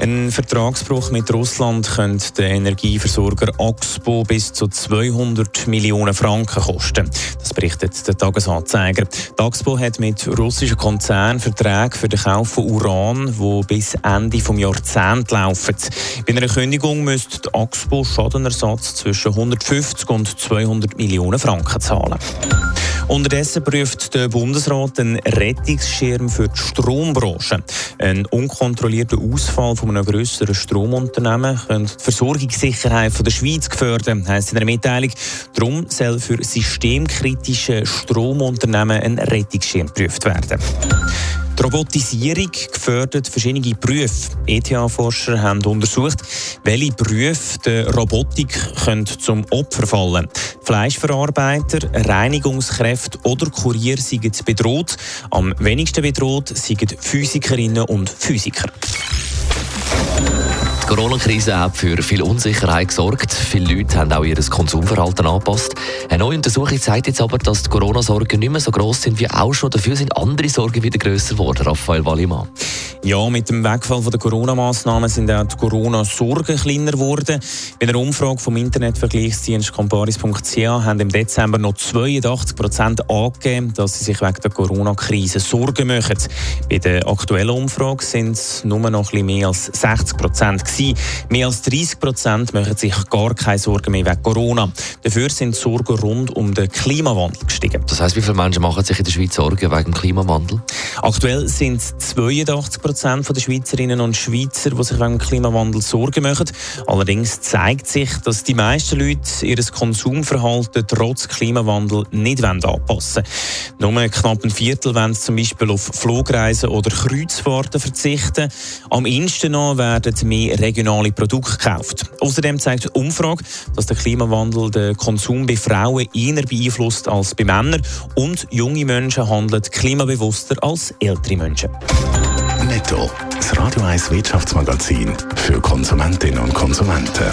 Ein Vertragsbruch mit Russland könnte den Energieversorger Axpo bis zu 200 Millionen Franken kosten. Das berichtet der Tagesanzeiger. Die Axpo hat mit russischen Konzernen Verträge für den Kauf von Uran, die bis Ende des Jahrzehnts laufen. Bei einer Kündigung müsste die Axpo Schadenersatz zwischen 150 und 200 Millionen Franken zahlen. Unterdessen prüft der Bundesrat einen Rettungsschirm für die Strombranche. Ein unkontrollierter Ausfall von einem grösseren Stromunternehmen könnte die Versorgungssicherheit der Schweiz gefährden, heisst in der Mitteilung. Darum soll für systemkritische Stromunternehmen ein Rettungsschirm geprüft werden. Die Robotisierung gefördert verschiedene Berufe. ETH-Forscher haben untersucht, welche Berufe der Robotik können zum Opfer fallen Fleischverarbeiter, Reinigungskräfte oder Kurier sind bedroht. Am wenigsten bedroht sind Physikerinnen und Physiker. Die Corona-Krise hat für viel Unsicherheit gesorgt. Viele Leute haben auch ihr Konsumverhalten angepasst. Eine neue Untersuchung zeigt jetzt aber, dass die Corona-Sorgen nicht mehr so groß sind wie auch schon. Dafür sind andere Sorgen wieder grösser geworden. Raphael Wallimann. Ja, mit dem Wegfall der Corona-Massnahmen sind auch die Corona-Sorgen kleiner geworden. Bei einer Umfrage vom Internetvergleichsdienst comparis.ch haben im Dezember noch 82 Prozent angegeben, dass sie sich wegen der Corona-Krise Sorgen machen. Bei der aktuellen Umfrage sind es nur noch ein bisschen mehr als 60 Prozent Mehr als 30 Prozent machen sich gar keine Sorgen mehr wegen Corona. Dafür sind die Sorgen rund um den Klimawandel gestiegen. Das heißt, wie viele Menschen machen sich in der Schweiz Sorgen wegen dem Klimawandel? Aktuell sind es 82 Prozent der Schweizerinnen und Schweizer, die sich wegen dem Klimawandel Sorgen machen. Allerdings zeigt sich, dass die meisten Leute ihr Konsumverhalten trotz Klimawandel nicht anpassen wollen. Nur knapp ein Viertel wollen zum Beispiel auf Flugreisen oder Kreuzfahrten verzichten. Am ehesten noch werden mehr regionale Produkte gekauft. Außerdem zeigt die Umfrage, dass der Klimawandel den Konsum bei Frauen eher beeinflusst als bei Männern und junge Menschen handeln klimabewusster als ältere Menschen. Netto, das Radio 1 Wirtschaftsmagazin für Konsumentinnen und Konsumenten.